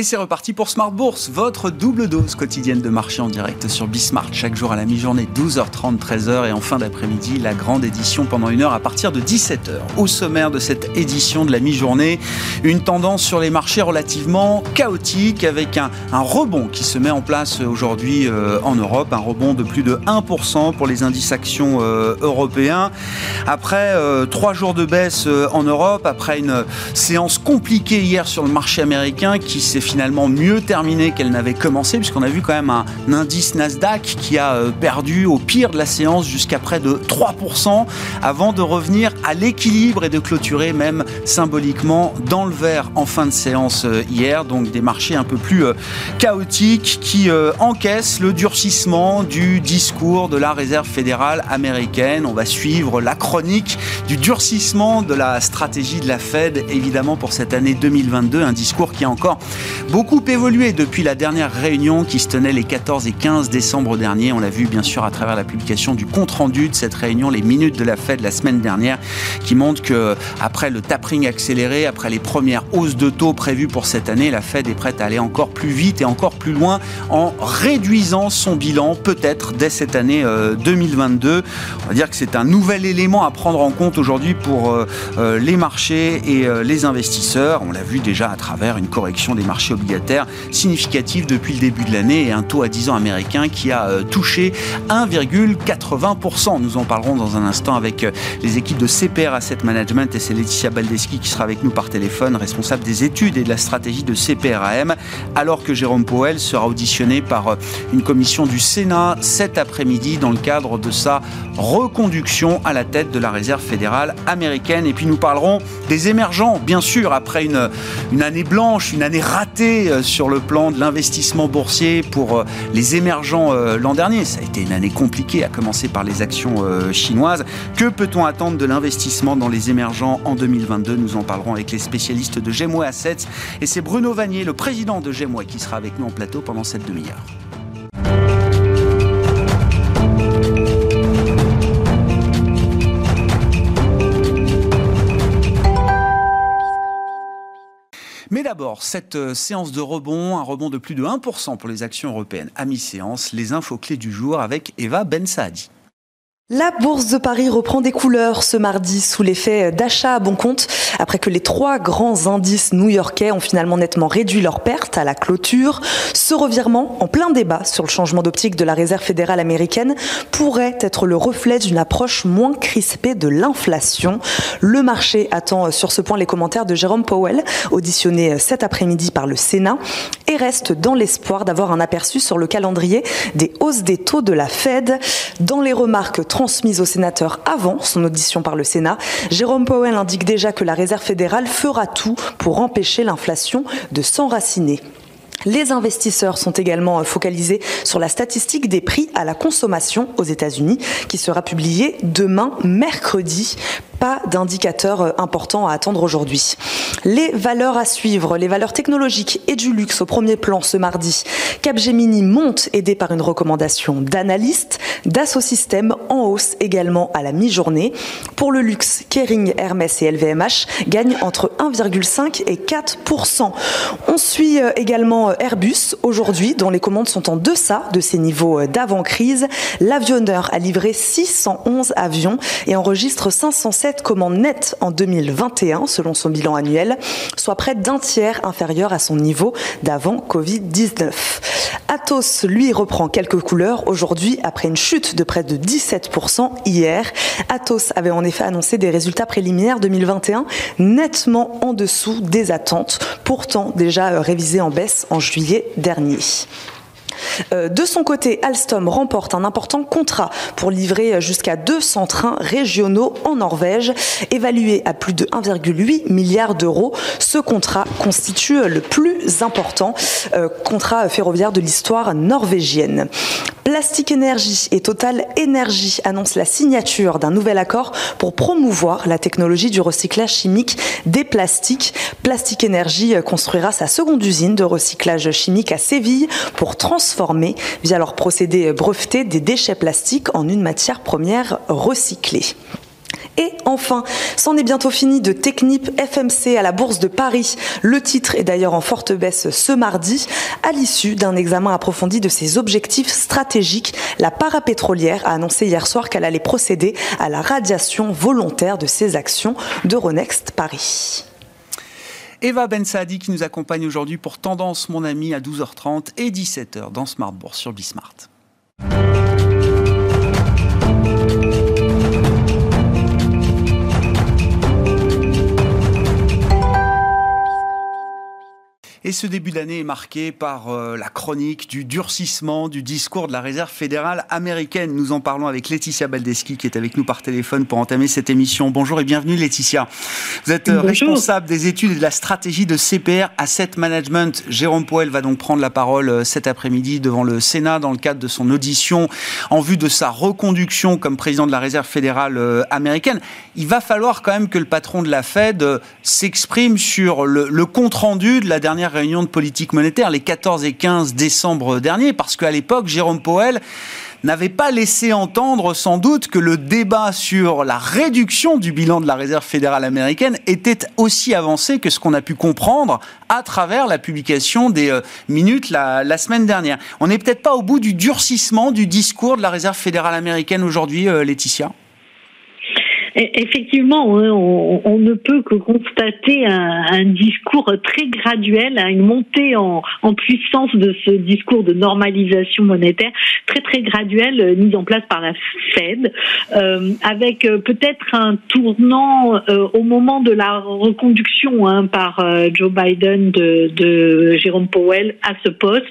Et c'est reparti pour Smart Bourse, votre double dose quotidienne de marché en direct sur Bismart. Chaque jour à la mi-journée, 12h30, 13h et en fin d'après-midi, la grande édition pendant une heure à partir de 17h. Au sommaire de cette édition de la mi-journée, une tendance sur les marchés relativement chaotique avec un, rebond qui se met en place aujourd'hui euh, en Europe, un rebond de plus de 1% pour les indices actions euh, européens. Après euh, trois jours de baisse en Europe, après une séance compliquée hier sur le marché américain qui s'est finalement mieux terminée qu'elle n'avait commencé, puisqu'on a vu quand même un, indice Nasdaq qui a euh, perdu au pire de la séance jusqu'à près de 3% avant de revenir à l'équilibre et de clôturer même symboliquement dans le vert en fin de séance euh, hier. Donc des marchés un peu plus euh, chaotiques qui encaissent le durcissement du discours de la Réserve fédérale américaine. On va suivre la chronique du durcissement de la stratégie de la Fed, évidemment pour cette année 2022, un discours qui a encore beaucoup évolué depuis la dernière réunion qui se tenait les 14 et 15 décembre dernier. On l'a vu bien sûr à travers la publication du compte-rendu de cette réunion, les minutes de la Fed la semaine dernière, qui montrent que après le tapering accéléré, après les premières hausses de taux prévues pour cette année, la Fed est prête à aller encore plus vite et encore plus loin en réduisant son bilan, peut-être dès cette année 2022. Euh, On va dire que c'est un nouvel élément à prendre en compte aujourd'hui pour euh, euh, les marchés et les investisseurs. On l'a vu déjà à travers une correction des marchés obligataires significative depuis le début de l'année et un taux à 10 ans américain qui a euh, touché 1,80%. Nous en parlerons dans un instant avec euh, les équipes de CPR Asset Management et c'est Laetitia Baldeschi qui sera avec nous par téléphone, responsable des études et de la stratégie de CPRAM, alors que Jérôme Powell sera auditionné par euh, une commission du Sénat cet après-midi dans le cadre de sa reconduction à la tête de la Réserve fédérale américaine. Et puis nous parlerons des émergents, bien sûr, après une année blanche, une année ratée sur le plan de l'investissement boursier pour les émergents l'an dernier. Ça a été une année compliquée, à commencer par les actions chinoises. Que peut-on attendre de l'investissement dans les émergents en 2022 Nous en parlerons avec les spécialistes de Gemway Assets. Et c'est Bruno Vanier, le président de Gemway, qui sera avec nous en plateau pendant cette demi-heure. Mais d'abord, cette euh, séance de rebond, un rebond de plus de 1% pour les actions européennes à mi-séance, les infos clés du jour avec Eva Ben Saadi. La bourse de Paris reprend des couleurs ce mardi sous l'effet d'achat à bon compte après que les trois grands indices new-yorkais ont finalement nettement réduit leurs pertes à la clôture. Ce revirement, en plein débat sur le changement d'optique de la Réserve fédérale américaine, pourrait être le reflet d'une approche moins crispée de l'inflation. Le marché attend sur ce point les commentaires de Jérôme Powell, auditionné cet après-midi par le Sénat, et reste dans l'espoir d'avoir un aperçu sur le calendrier des hausses des taux de la Fed. Dans les remarques transmise au sénateur avant son audition par le Sénat, Jérôme Powell indique déjà que la Réserve fédérale fera tout pour empêcher l'inflation de s'enraciner. Les investisseurs sont également focalisés sur la statistique des prix à la consommation aux États-Unis qui sera publiée demain mercredi pas d'indicateur euh, important à attendre aujourd'hui. Les valeurs à suivre, les valeurs technologiques et du luxe au premier plan ce mardi. Capgemini monte aidé par une recommandation d'analystes, Dassault Systèmes en hausse également à la mi-journée. Pour le luxe, Kering, Hermès et LVMH gagnent entre 1,5 et 4% On suit euh, également euh, Airbus aujourd'hui dont les commandes sont en deçà de ces niveaux d'avant-crise. L'avionneur a livré 611 avions et enregistre 507 commandes nettes en 2021, selon son bilan annuel, soit près d'un tiers inférieur à son niveau d'avant Covid-19. Atos, lui, reprend quelques couleurs aujourd'hui après une chute de près de 17% hier. Atos avait en effet annoncé des résultats préliminaires 2021 nettement en dessous des attentes, pourtant déjà révisés en baisse en juillet dernier. Euh, de son côté, Alstom remporte un important contrat pour livrer jusqu'à 200 trains régionaux en Norvège, évalué à plus de 1,8 milliard d'euros. Ce contrat constitue le plus important euh, contrat ferroviaire de l'histoire norvégienne. Plastic Energy et Total Energy annoncent la signature d'un nouvel accord pour promouvoir la technologie du recyclage chimique des plastiques. Plastic Energy construira sa seconde usine de recyclage chimique à Séville pour transformer, via leur procédé breveté, des déchets plastiques en une matière première recyclée. Et enfin, c'en est bientôt fini de Technip FMC à la Bourse de Paris. Le titre est d'ailleurs en forte baisse ce mardi, à l'issue d'un examen approfondi de ses objectifs stratégiques. La parapétrolière a annoncé hier soir qu'elle allait procéder à la radiation volontaire de ses actions d'Euronext Paris. Eva Ben Saadi qui nous accompagne aujourd'hui pour Tendance Mon Ami à 12h30 et 17h dans Smart Bourse sur Bismart. Et ce début d'année est marqué par euh, la chronique du durcissement du discours de la Réserve fédérale américaine. Nous en parlons avec Laetitia Baldeschi qui est avec nous par téléphone pour entamer cette émission. Bonjour et bienvenue Laetitia. Vous êtes euh, responsable des études et de la stratégie de CPR Asset Management. Jérôme Poel va donc prendre la parole euh, cet après-midi devant le Sénat dans le cadre de son audition en vue de sa reconduction comme président de la Réserve fédérale américaine. Il va falloir quand même que le patron de la Fed s'exprime sur le, le compte-rendu de la dernière réunion de politique monétaire les 14 et 15 décembre dernier, parce qu'à l'époque, Jérôme Powell n'avait pas laissé entendre sans doute que le débat sur la réduction du bilan de la Réserve fédérale américaine était aussi avancé que ce qu'on a pu comprendre à travers la publication des euh, minutes la, la, semaine dernière. On n'est peut-être pas au bout du durcissement du discours de la Réserve fédérale américaine aujourd'hui, euh, Laetitia? Effectivement, hein, on, ne peut que constater un, discours très graduel, hein, une montée en, puissance de ce discours de normalisation monétaire très très graduel euh, mis en place par la Fed, euh, avec euh, peut-être un tournant au moment de la reconduction hein, par Joe Biden de, de, Jérôme Powell à ce poste.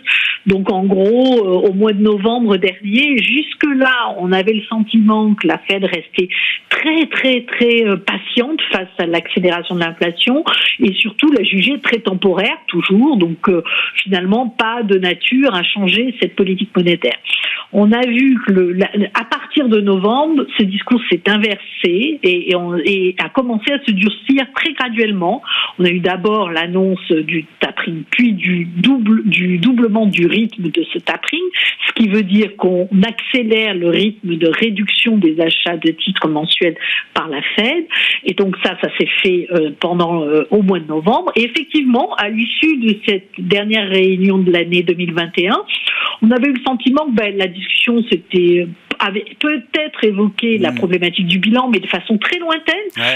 Donc en gros, au mois de novembre dernier, jusque là, on avait le sentiment que la Fed restait très très très euh, patiente face à l'accélération de l'inflation et surtout la juger très temporaire toujours. Donc euh, finalement pas de nature à changer cette politique monétaire. On a vu que à partir de novembre, ce discours s'est inversé et, a commencé à se durcir très graduellement. On a eu d'abord l'annonce du tapering, puis du double du doublement du rythme de ce tapering, ce qui veut dire qu'on accélère le rythme de réduction des achats de titres mensuels par la Fed. Et donc ça, ça s'est fait euh, pendant euh, au mois de novembre. Et effectivement, à l'issue de cette dernière réunion de l'année 2021, on avait eu le sentiment que ben, la discussion s'était avait peut-être évoqué la hmm. problématique du bilan, mais de façon très lointaine.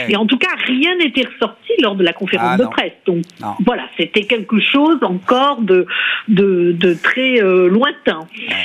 Et en tout cas, rien n'était ressorti lors de la conférence ah, de presse. Donc voilà, c'était quelque chose encore de, de, de très euh, lointain.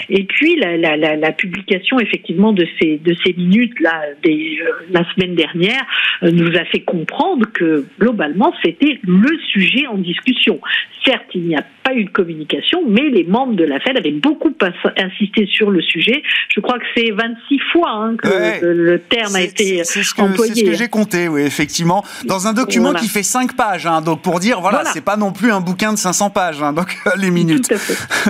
Et puis la, la, la, la, publication effectivement de ces, de ces minutes là, des, euh, la semaine dernière euh, nous a fait comprendre que globalement c'était le sujet en discussion. Certes, il n'y a pas eu de communication, mais les membres de la Fed avaient beaucoup insisté sur le sujet. Je crois que c'est 26 fois hein, que le terme a été employé. C'est ce que j'ai compté, oui, effectivement, dans un document qui fait 5 pages. Hein, donc pour dire, voilà, c'est pas non plus un bouquin de 500 pages, hein, donc les minutes.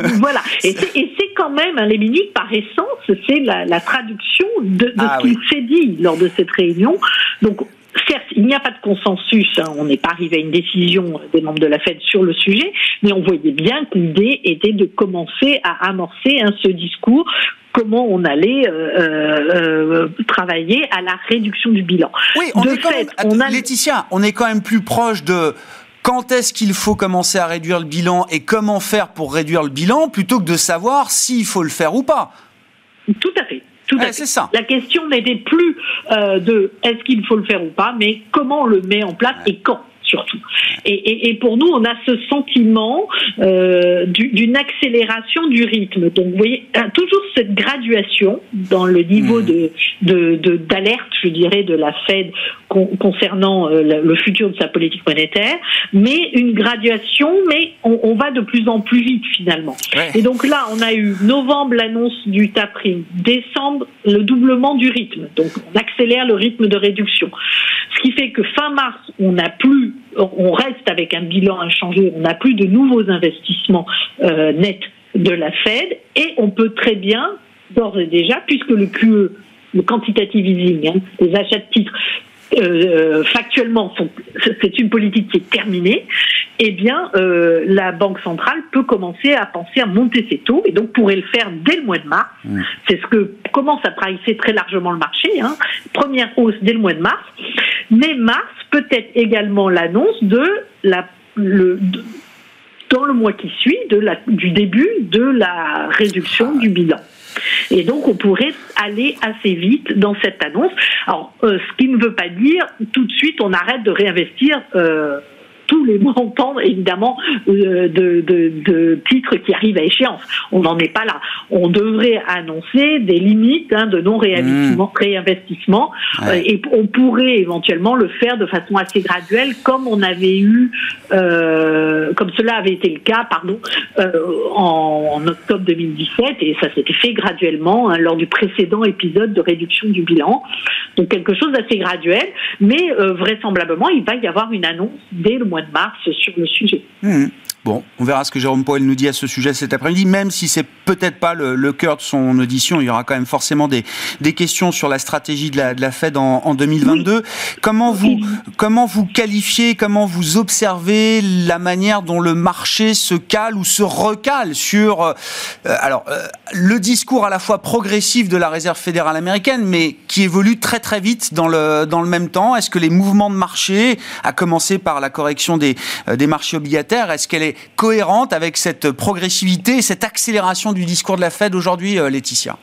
voilà, et c'est quand même, les minutes par essence, c'est la, traduction de, de ah ce qui s'est dit lors de cette réunion. Donc certes, il n'y a pas de consensus, hein. on n'est pas arrivé à une décision des membres de la Fed sur le sujet, mais on voyait bien que l'idée était de commencer à amorcer hein, ce discours comment on allait euh, euh, travailler à la réduction du bilan. Oui, on est quand même, Laetitia, on est quand même plus proche de quand est-ce qu'il faut commencer à réduire le bilan et comment faire pour réduire le bilan plutôt que de savoir s'il faut le faire ou pas? Tout à fait. Tout à Ça. La question n'était plus euh, de est-ce qu'il faut le faire ou pas, mais comment on le met en place et quand surtout. Et, pour nous, on a ce sentiment euh, d'une accélération du rythme. Donc, vous voyez, euh, toujours cette graduation dans le niveau mmh. de d'alerte, je dirais, de la Fed concernant euh, le futur de sa politique monétaire, mais une graduation, mais on, va de plus en plus vite finalement. Et donc là, on a eu novembre l'annonce du tapering, décembre le doublement du rythme, donc on accélère le rythme de réduction. Qui fait que fin mars, on n'a plus, on reste avec un bilan inchangé, on n'a plus de nouveaux investissements euh, nets de la Fed, et on peut très bien, d'ores et déjà, puisque le QE le quantitative easing, hein, les achats de titres, euh, factuellement, c'est une politique qui est terminée, eh bien, euh, la Banque centrale peut commencer à penser à monter ses taux et donc pourrait le faire dès le mois de mars. C'est ce que commence à trahir très largement le marché. Hein. première hausse dès le mois de mars. Mais mars peut être également l'annonce de la le, dans le mois qui suit de la, du début de la réduction du bilan. Et donc, on pourrait aller assez vite dans cette annonce. Alors, euh, ce qui ne veut pas dire tout de suite on arrête de réinvestir. Euh, tous les montants, évidemment, euh, de, de, de, titres qui arrivent à échéance. On n'en est pas là. On devrait annoncer des limites hein, de non-réinvestissement mmh. euh, et on pourrait éventuellement le faire de façon assez graduelle, comme on avait eu, euh, comme cela avait été le cas, pardon, euh, en, en, octobre 2017 et ça s'était fait graduellement hein, lors du précédent épisode de réduction du bilan. Donc quelque chose d'assez graduel, mais euh, vraisemblablement il va y avoir une annonce dès le mois de mars sur le sujet. Mmh. Bon, on verra ce que Jérôme Poel nous dit à ce sujet cet après-midi, même si c'est peut-être pas le, cœur de son audition. Il y aura quand même forcément des, des questions sur la stratégie de la, de la Fed en, en 2022. Comment vous, comment vous qualifiez, comment vous observez la manière dont le marché se cale ou se recale sur, euh, alors, euh, le discours à la fois progressif de la Réserve fédérale américaine, mais qui évolue très très vite dans le, dans le même temps? Est-ce que les mouvements de marché, à commencer par la correction des, euh, des marchés obligataires, est-ce qu'elle est cohérente avec cette progressivité et cette accélération du discours de la Fed aujourd'hui, euh, Laetitia?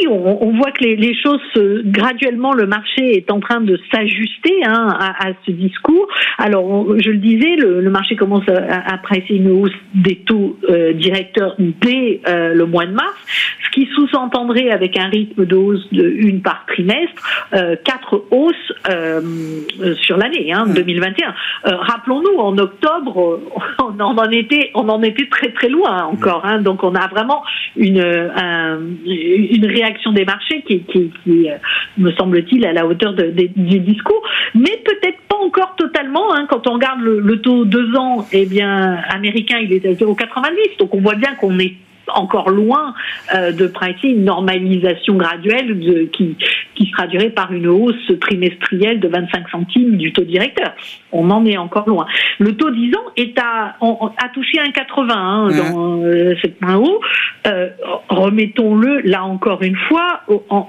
Oui, on, voit que les, choses, graduellement, le marché est en train de s'ajuster hein, à, ce discours. Alors, je le disais, le, marché commence à, apprécier une hausse des taux euh, directeurs dès euh, le mois de mars, ce qui sous-entendrait avec un rythme de hausse de une par trimestre, euh, quatre hausses sur l'année hein, 2021. Mmh. Rappelons-nous, en octobre, on en était, on en était très très loin encore. Hein, donc, on a vraiment une, un, une réaction des marchés qui, qui, euh, me semble-t-il, à la hauteur de, du discours, mais peut-être pas encore totalement. Hein. Quand on regarde le, taux 2 ans, eh bien, américain, il est à 0,90. Donc on voit bien qu'on est encore loin euh, de pratiquer une normalisation graduelle de, qui, qui se traduirait par une hausse trimestrielle de 25 centimes du taux directeur. On en est encore loin. Le taux 10 ans est à, a touché un 80 hein, dans euh, cette main haut. Euh, remettons-le là encore une fois en,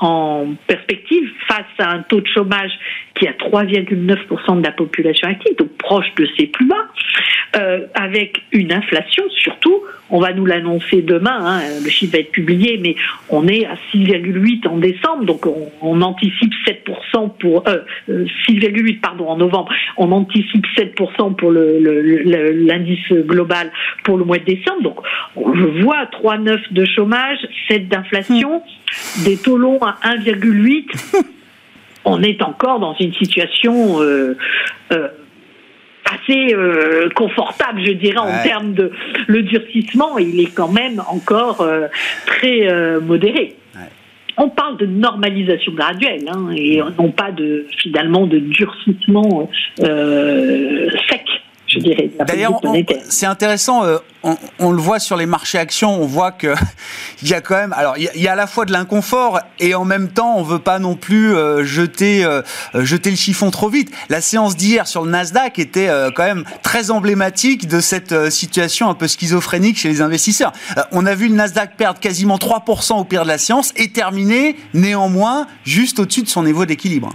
en perspective face à un taux de chômage qui a 3,9% de la population active, donc proche de ses plus bas, euh, avec une inflation surtout, on va nous l'annoncer demain, hein, le chiffre va être publié, mais on est à 6,8 en décembre, donc on, anticipe 7% pour euh, 6,8 euh, pardon en novembre, on anticipe 7% pour l'indice le, global pour le mois de décembre, donc je vois 3,9 de chômage, 7 d'inflation, des taux longs à 1,8 on est encore dans une situation euh, euh, assez euh, confortable, je dirais, en termes de le durcissement. Il est quand même encore très modéré. On parle de normalisation graduelle hein, et non pas de finalement de durcissement sec. D'ailleurs, c'est intéressant. Euh, on, le voit sur les marchés actions. On voit que il y a quand même. Alors, il y, a à la fois de l'inconfort et en même temps, on veut pas non plus euh, jeter euh, jeter le chiffon trop vite. La séance d'hier sur le Nasdaq était quand même très emblématique de cette situation un peu schizophrénique chez les investisseurs. on a vu le Nasdaq perdre quasiment 3% au pire de la séance et terminer néanmoins juste au-dessus de son niveau d'équilibre.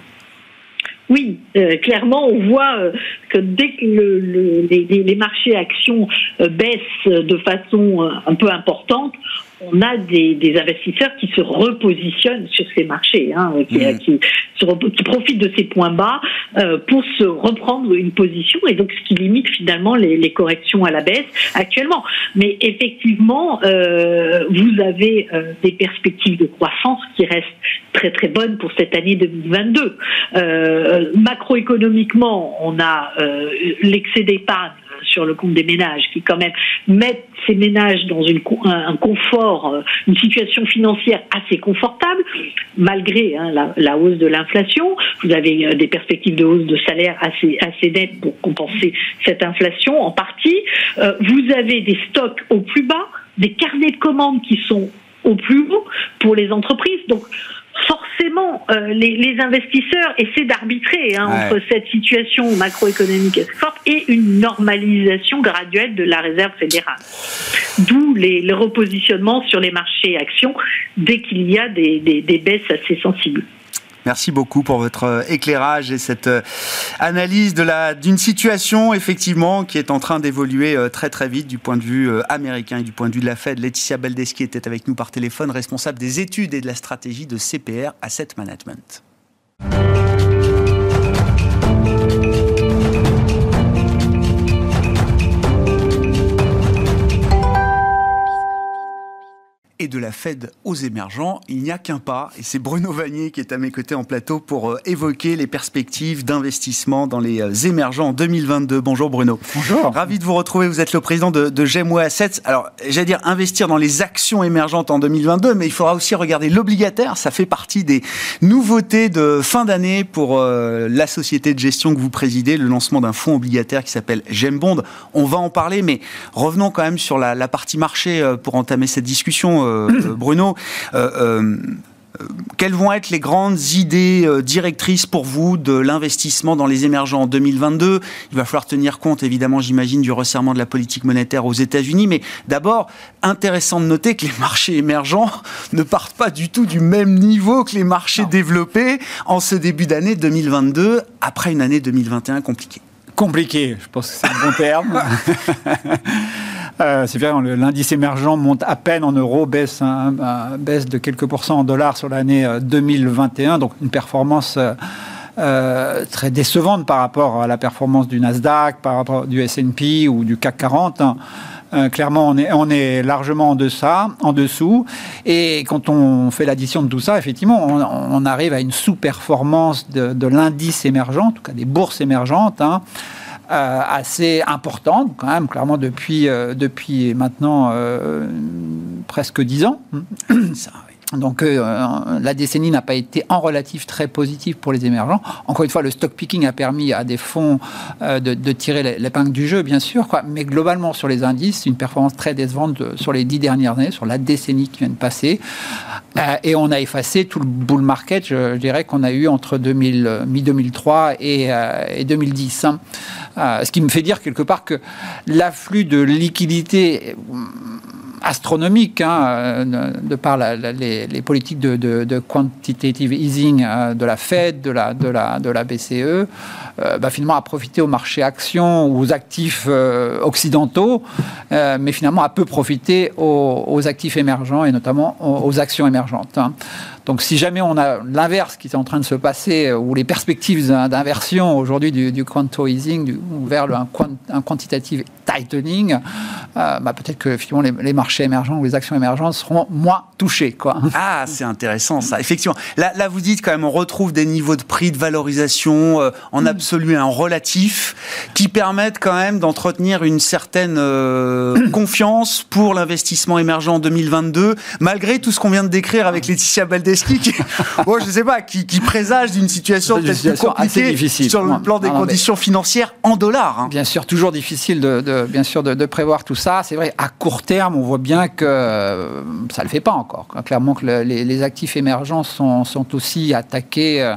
Oui, euh, clairement, on voit euh, que dès que le, les, les, marchés actions euh, baissent de façon un peu importante, on a des, des, investisseurs qui se repositionnent sur ces marchés, hein, qui, mmh. qui, qui, profitent de ces points bas euh, pour se reprendre une position et donc ce qui limite finalement les, les corrections à la baisse actuellement. Mais effectivement, euh, vous avez euh, des perspectives de croissance qui restent très très bonnes pour cette année 2022. Euh, macroéconomiquement, on a euh, l'excès d'épargne sur le compte des ménages, qui quand même mettent ces ménages dans un confort, euh, une situation financière assez confortable, malgré hein, la, la, hausse de l'inflation. Vous avez euh, des perspectives de hausse de salaire assez, assez nettes pour compenser cette inflation en partie. Euh, vous avez des stocks au plus bas, des carnets de commandes qui sont au plus haut pour les entreprises. Donc, forcément, les, investisseurs essaient d'arbitrer hein, entre cette situation macroéconomique forte et une normalisation graduelle de la réserve fédérale. D'où les, repositionnements sur les marchés actions dès qu'il y a des baisses assez sensibles. Merci beaucoup pour votre euh, éclairage et cette euh, analyse d'une situation effectivement qui est en train d'évoluer euh, très très vite du point de vue américain et du point de vue de la Fed. Laetitia Baldeschi était avec nous par téléphone, responsable des études et de la stratégie de CPR Asset Management. Et de la Fed aux émergents, il n'y a qu'un pas. Et c'est Bruno Vanier qui est à mes côtés en plateau pour euh, évoquer les perspectives d'investissement dans les euh, émergents en 2022. Bonjour Bruno. Bonjour. Ravi de vous retrouver. Vous êtes le président de, de Gemway Assets. Alors, j'allais dire investir dans les actions émergentes en 2022, mais il faudra aussi regarder l'obligataire. Ça fait partie des nouveautés de fin d'année pour euh, la société de gestion que vous présidez, le lancement d'un fonds obligataire qui s'appelle Gembond. On va en parler, mais revenons quand même sur la, la partie marché pour entamer cette discussion Bruno. Euh, euh, quelles vont être les grandes idées directrices pour vous de l'investissement dans les émergents en 2022 Il va falloir tenir compte, évidemment, j'imagine, du resserrement de la politique monétaire aux États-Unis. Mais d'abord, intéressant de noter que les marchés émergents ne partent pas du tout du même niveau que les marchés développés en ce début d'année 2022, après une année 2021 compliquée. Compliqué, je pense que c'est un bon terme. Euh, c'est bien, l'indice émergent monte à peine en euros, baisse, de quelques pourcents en dollars sur l'année 2021, euh, donc une performance euh, très décevante par rapport à la performance du Nasdaq, par rapport du S&P ou du CAC 40. Hein. clairement, on est, on est largement en deçà, en dessous. Et quand on fait l'addition de tout ça, effectivement, on, arrive à une sous-performance de, l'indice émergent, en tout cas des bourses émergentes. Hein. Euh, assez importante, quand même, clairement, depuis, euh, depuis maintenant euh, presque dix ans. Donc euh, la décennie n'a pas été en relatif très positive pour les émergents. Encore une fois, le stock picking a permis à des fonds euh, de, tirer l'épingle du jeu, bien sûr, mais globalement sur les indices, une performance très décevante sur les dix dernières années, sur la décennie qui vient de passer. Euh, et on a effacé tout le bull market, je, dirais, qu'on a eu entre mi-2003 et, et, 2010. Hein. ce qui me fait dire quelque part que l'afflux de liquidités astronomique hein, euh, de, par les, politiques de, quantitative easing euh, de la Fed, de la, de la, de la BCE, euh, bah, finalement a profité au marché actions ou aux actifs occidentaux, mais finalement a peu profité aux, actifs émergents et notamment aux, actions émergentes. Hein. Donc si jamais on a l'inverse qui est en train de se passer, ou les perspectives d'inversion aujourd'hui du, du easing vers le, un, un quantitative tightening, bah, peut-être que finalement les, les marchés émergents ou les actions émergentes seront moins touchés. Quoi. Ah, c'est intéressant ça. Effectivement. Là, là, vous dites quand même, on retrouve des niveaux de prix, de valorisation euh, en mm. absolu et en relatif qui permettent quand même d'entretenir une certaine euh, confiance pour l'investissement émergent en 2022, malgré tout ce qu'on vient de décrire avec Laetitia Qui, je sais pas, qui, qui présage d'une situation peut-être compliquée difficile. sur le plan des conditions financières en dollars. Hein. Bien sûr, toujours difficile de, de bien sûr de, de prévoir tout ça. C'est vrai, à court terme, on voit bien que euh, ça ne le fait pas encore. Clairement que les, actifs émergents sont, aussi attaqués. Euh,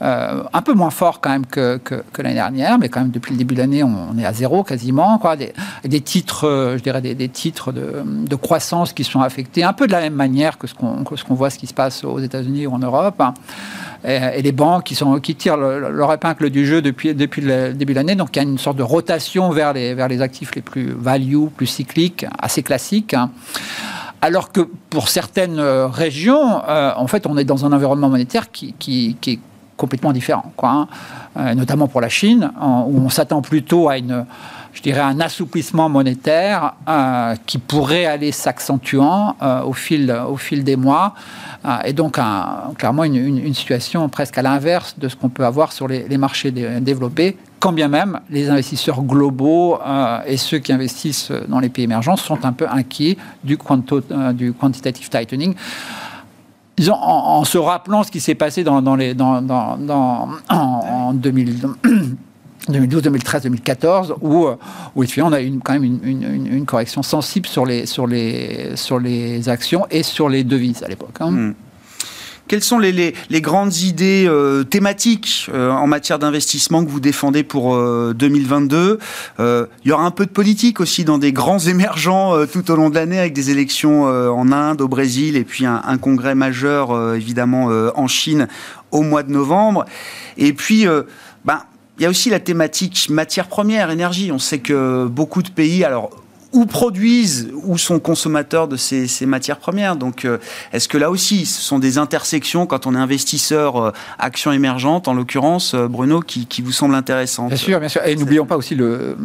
euh, un peu moins fort quand même que, l'année dernière, mais quand même depuis le début de l'année, on, est à zéro quasiment. Quoi. Des, titres, je dirais des, titres de, croissance qui sont affectés un peu de la même manière que ce qu'on voit, ce qui se passe aux États-Unis ou en Europe. Hein. Et, les banques qui, sont, qui tirent leur épingle du jeu depuis, depuis le début de l'année. Donc il y a une sorte de rotation vers les, vers les actifs les plus value, plus cycliques, assez classiques. Hein. Alors que pour certaines euh, régions, euh, en fait, on est dans un environnement monétaire qui, qui, est complètement différent, quoi, hein. euh, notamment pour la Chine, où on s'attend plutôt à une, je dirais, un assouplissement monétaire qui pourrait aller s'accentuant au, fil, au fil des mois. Et donc clairement une, situation presque à l'inverse de ce qu'on peut avoir sur les, marchés développés, quand bien même les investisseurs globaux euh, et ceux qui investissent dans les pays émergents sont un peu inquiets du, euh, du quantitative tightening. Disons, en, se rappelant ce qui s'est passé dans, les, dans, en, 2012, 2013, 2014, où, où on a eu quand même une, correction sensible sur les, sur, les, sur les actions et sur les devises à l'époque. Hein. Hmm. Quelles sont les, grandes idées euh, thématiques euh, en matière d'investissement que vous défendez pour 2022 Il y aura un peu de politique aussi dans des grands émergents tout au long de l'année avec des élections en Inde, au Brésil et puis un, congrès majeur évidemment en Chine au mois de novembre. Et puis, ben, il y a aussi la thématique matière première, énergie. On sait que beaucoup de pays, alors ou produisent ou sont consommateurs de ces, matières premières. Donc, euh, est-ce que là aussi, ce sont des intersections quand on est investisseur euh, action émergente, en l'occurrence, euh, Bruno, qui, vous semblent intéressantes? Bien sûr, bien sûr. Et n'oublions pas aussi le,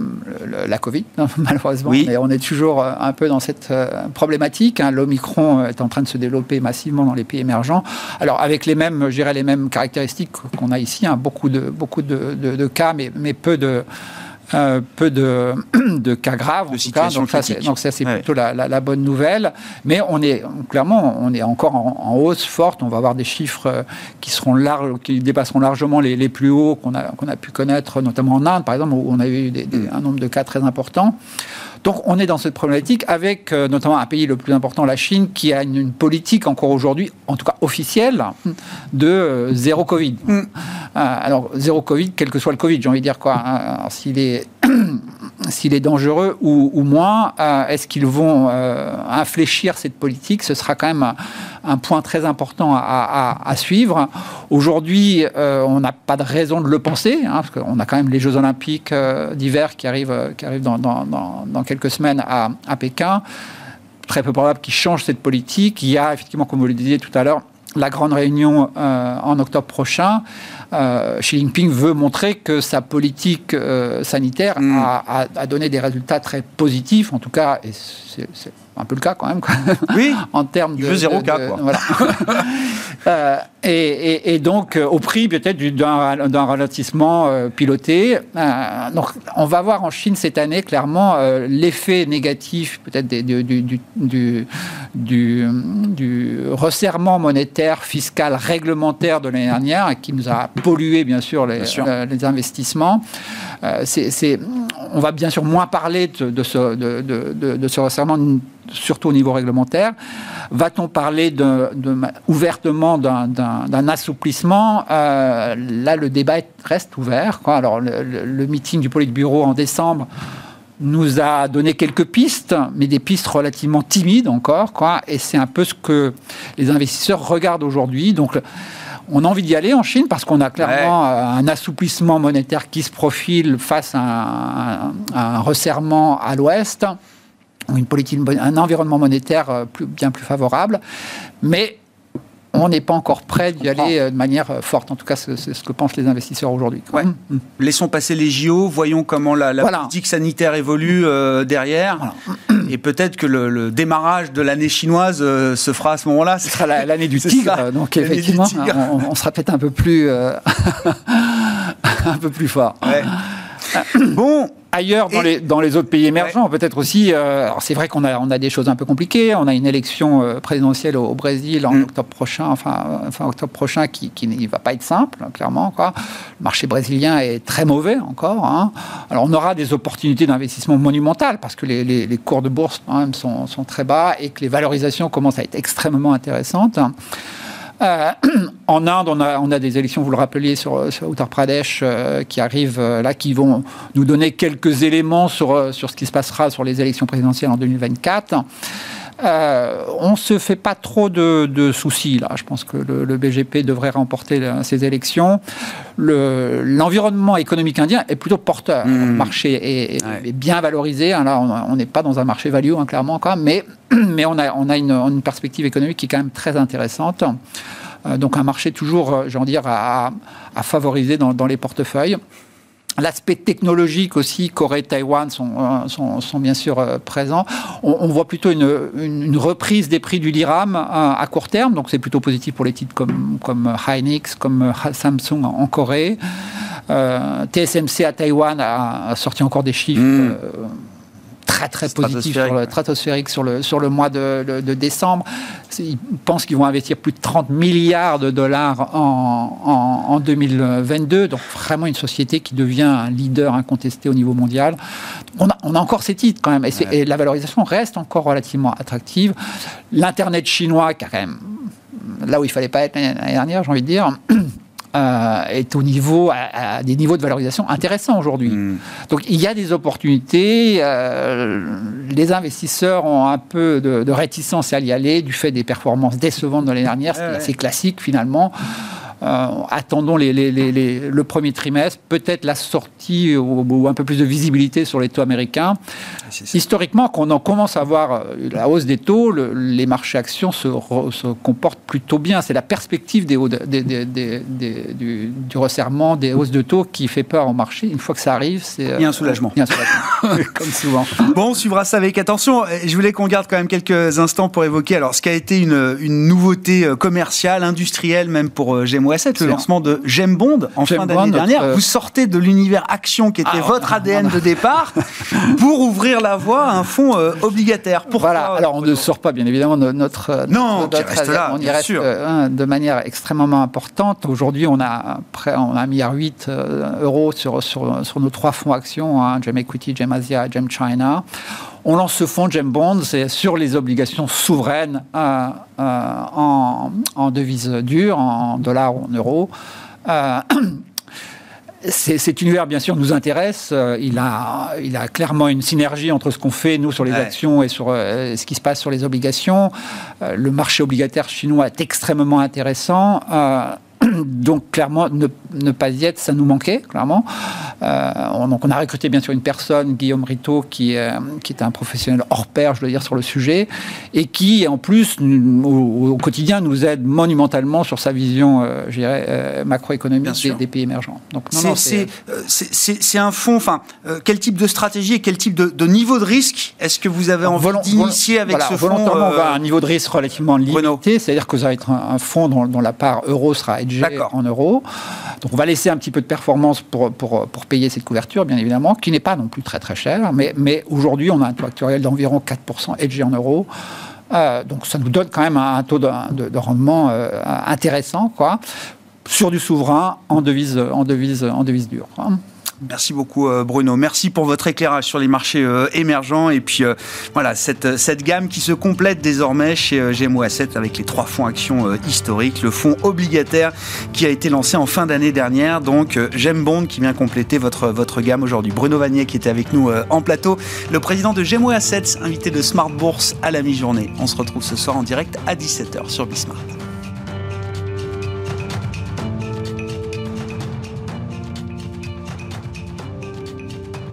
la Covid, hein, malheureusement. Oui. on est toujours un peu dans cette problématique. Hein. L'Omicron est en train de se développer massivement dans les pays émergents. Alors, avec les mêmes, je dirais, les mêmes caractéristiques qu'on a ici, hein. beaucoup, de, beaucoup de, de cas, mais, mais peu de euh, peu de, de, cas graves, en tout cas. Donc ça, donc ça, c'est plutôt la, la, bonne nouvelle. Mais on est clairement, on est encore en, hausse forte. On va avoir des chiffres euh, qui seront larges, qui dépasseront largement les, les plus hauts qu'on a, qu'on a pu connaître, notamment en Inde, par exemple, où on a eu des, un nombre de cas très important. Donc on est dans cette problématique avec euh, notamment un pays le plus important, la Chine, qui a une, politique encore aujourd'hui, en tout cas officielle, de zéro Covid. Mm. Alors zéro Covid, quel que soit le Covid, j'ai envie de dire quoi. Hein. S'il est s'il est dangereux ou, moins, euh, est-ce qu'ils vont euh, infléchir cette politique Ce sera quand même un, point très important à, suivre. Aujourd'hui, euh, on n'a pas de raison de le penser, hein, parce qu'on a quand même les Jeux Olympiques d'hiver qui arrivent, qui arrivent dans, quelques semaines à, à Pékin. Très peu probable qu'ils changent cette politique. Il y a effectivement, comme vous le disiez tout à l'heure, la grande réunion en octobre prochain euh, Xi Jinping veut montrer que sa politique euh, sanitaire mm. a, donné des résultats très positifs, en tout cas, et c'est un peu le cas quand même. Oui. en termes de. zéro cas, Voilà. Euh, et, donc, au prix peut-être d'un ralentissement piloté. donc, on va voir en Chine cette année, clairement, l'effet négatif, peut-être du, du, du, du, resserrement monétaire, fiscal, réglementaire de l'année dernière, qui nous a polluer, bien sûr, les, euh, les investissements. Euh, on va bien sûr moins parler de, ce, de, de, ce resserrement, surtout au niveau réglementaire. Va-t-on parler de, ouvertement d'un, assouplissement? Euh, Là, le débat reste ouvert. Quoi. Alors, le, meeting du Politburo en décembre nous a donné quelques pistes, mais des pistes relativement timides encore, quoi. Et c'est un peu ce que les investisseurs regardent aujourd'hui. Donc, on a envie d'y aller en Chine parce qu'on a clairement euh, un assouplissement monétaire qui se profile face à un, resserrement à l'ouest, une politique, un environnement monétaire euh, bien plus favorable. Mais on n'est pas encore prêt d'y aller euh, de manière euh, forte. En tout cas, c'est ce que pensent les investisseurs aujourd'hui. Mm. Laissons passer les JO, voyons comment la, politique sanitaire évolue euh, derrière. Et peut-être que le, démarrage de l'année chinoise se fera à ce moment-là. Ce sera l'année du tigre. donc effectivement, on, sera peut-être un peu plus, un peu plus fort. bon, ailleurs dans, les, dans les autres pays émergents, peut-être aussi. Euh, alors c'est vrai qu'on a, on a des choses un peu compliquées. On a une élection euh, présidentielle au, Brésil en mm. octobre prochain, enfin, enfin octobre prochain, qui, qui ne va pas être simple, hein, clairement. Quoi. Le marché brésilien est très mauvais encore. Hein. Alors on aura des opportunités d'investissement monumentales parce que les, les, les, cours de bourse quand même sont, sont, très bas et que les valorisations commencent à être extrêmement intéressantes. Euh, en Inde, on a, des élections, vous le rappeliez, sur, sur Uttar Pradesh euh, qui arrivent euh, là, qui vont nous donner quelques éléments sur, sur ce qui se passera sur les élections présidentielles en 2024. Euh, on ne se fait pas trop de, soucis là. Je pense que le, BGP devrait remporter ces élections. L'environnement économique indien est plutôt porteur. Hmm. Le marché est, bien valorisé. Hein, là, on n'est pas dans un marché value, hein, clairement, quoi, mais, mais on a, on a une, perspective économique qui est quand même très intéressante. Euh, donc un marché toujours, euh, j'ai envie dire, à, favoriser dans les portefeuilles. L'aspect technologique aussi, Corée et Taïwan sont, euh, sont, sont, bien sûr euh, présents. On, voit plutôt une, une, reprise des prix du liram à, à court terme, donc c'est plutôt positif pour les titres comme, comme Hynix, comme Samsung en, Corée. Euh, TSMC à Taïwan a, sorti encore des chiffres. Hmm très très positif sur le, stratosphérique sur le, sur le mois de, décembre. Ils pensent qu'ils vont investir plus de 30 milliards de dollars en, en, 2022. Donc vraiment une société qui devient un leader incontesté au niveau mondial. On a, on a encore ces titres quand même. Et, et la valorisation reste encore relativement attractive. L'Internet chinois, quand même là où il fallait pas être l'année dernière, j'ai envie de dire. Euh, est au niveau à, des niveaux de valorisation intéressants aujourd'hui. Hmm. Donc il y a des opportunités. Euh, les investisseurs ont un peu de, réticence à y aller du fait des performances décevantes de l'année dernière, c'est assez classique finalement. Euh, attendons le premier trimestre, peut-être la sortie ou, un peu plus de visibilité sur les taux américains. Historiquement, quand on commence à voir euh, la hausse des taux, les marchés actions se, comportent plutôt bien. C'est la perspective des, du, resserrement, des hausses de taux qui fait peur au marché. Une fois que ça arrive, c'est... Il y a un soulagement. Il y a un soulagement, comme souvent. Bon, on suivra ça avec attention. Je voulais qu'on garde quand même quelques instants pour évoquer alors ce qui a été une, une nouveauté euh, commerciale, industrielle, même pour GMO le lancement de J'aime Bond en fin d'année dernière. Vous sortez de l'univers action qui était ah, votre ADN de départ pour ouvrir la voie à un fonds euh, obligataire. Pourquoi voilà. Alors on ne sort pas bien évidemment de notre non, reste là, on y reste euh, de manière extrêmement importante. Aujourd'hui, on a près on a 1,8 milliard euh, euros sur, sur, sur nos trois fonds actions, hein, Gem Equity, Gem Asia, Gem China. On lance ce fonds Gem Bond, c'est sur les obligations souveraines euh, euh, en, en devises dures, en dollars en euros. Euh, cet univers, bien sûr, nous intéresse. Il a, il a clairement une synergie entre ce qu'on fait, nous, sur les actions et sur ce qui se passe sur les obligations. le marché obligataire chinois est extrêmement intéressant. Donc clairement, ne, pas y être, ça nous manquait, clairement. Euh, on, donc on a recruté bien sûr une personne, Guillaume Rito, qui, euh, qui est un professionnel hors pair, je dois dire, sur le sujet, et qui, en plus, au, quotidien, nous aide monumentalement sur sa vision, euh, je dirais, macroéconomique des, pays émergents. Donc c'est un fonds, enfin, quel type de stratégie et quel type de, niveau de risque est-ce que vous avez envie d'initier avec ce fonds on va à un niveau de risque relativement limité, c'est-à-dire que ça va être un, fonds dont, dont, la part euro sera en euros. Donc on va laisser un petit peu de performance pour, pour, pour payer cette couverture, bien évidemment, qui n'est pas non plus très très cher. Mais, mais aujourd'hui, on a un taux actuel d'environ 4% hedgé en euros. Euh, donc ça nous donne quand même un, taux de, de, rendement euh, intéressant, quoi, sur du souverain en devise, en devise, en devise dure. Merci beaucoup euh, Bruno. Merci pour votre éclairage sur les marchés euh, émergents et puis euh, voilà cette, cette gamme qui se complète désormais chez GMO Asset avec les trois fonds actions historiques, le fonds obligataire qui a été lancé en fin d'année dernière, donc GEM Bond qui vient compléter votre, votre gamme aujourd'hui. Bruno Vanier qui était avec nous en plateau, le président de GMO Assets, invité de Smart Bourse à la mi-journée. On se retrouve ce soir en direct à 17h sur Bismart.